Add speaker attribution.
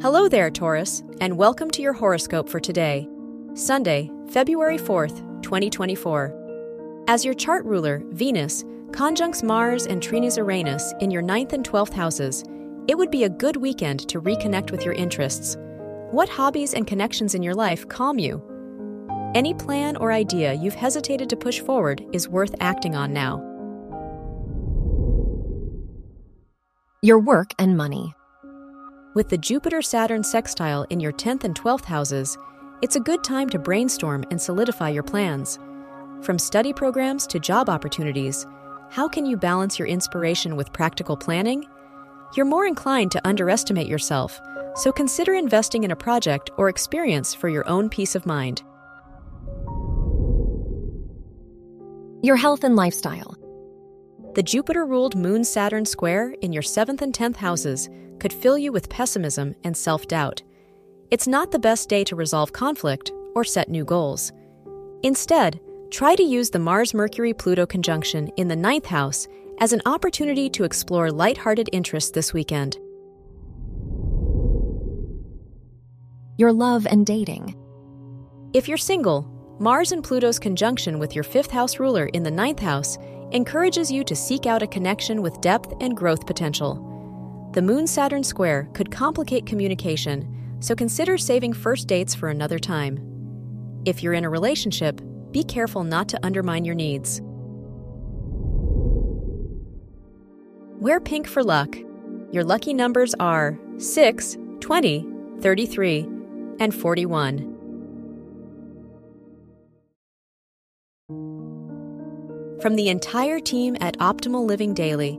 Speaker 1: Hello there, Taurus, and welcome to your horoscope for today, Sunday, February 4th, 2024. As your chart ruler, Venus, conjuncts Mars and trines Uranus in your 9th and 12th houses, it would be a good weekend to reconnect with your interests. What hobbies and connections in your life calm you? Any plan or idea you've hesitated to push forward is worth acting on now.
Speaker 2: Your work and money.
Speaker 1: With the Jupiter Saturn sextile in your 10th and 12th houses, it's a good time to brainstorm and solidify your plans. From study programs to job opportunities, how can you balance your inspiration with practical planning? You're more inclined to underestimate yourself, so consider investing in a project or experience for your own peace of mind.
Speaker 2: Your health and lifestyle.
Speaker 1: The Jupiter ruled Moon Saturn square in your 7th and 10th houses could fill you with pessimism and self doubt. It's not the best day to resolve conflict or set new goals. Instead, try to use the Mars Mercury Pluto conjunction in the ninth house as an opportunity to explore lighthearted interests this weekend.
Speaker 2: Your love and dating.
Speaker 1: If you're single, Mars and Pluto's conjunction with your fifth house ruler in the ninth house encourages you to seek out a connection with depth and growth potential. The Moon Saturn square could complicate communication, so consider saving first dates for another time. If you're in a relationship, be careful not to undermine your needs. Wear pink for luck. Your lucky numbers are 6, 20, 33, and 41. From the entire team at Optimal Living Daily,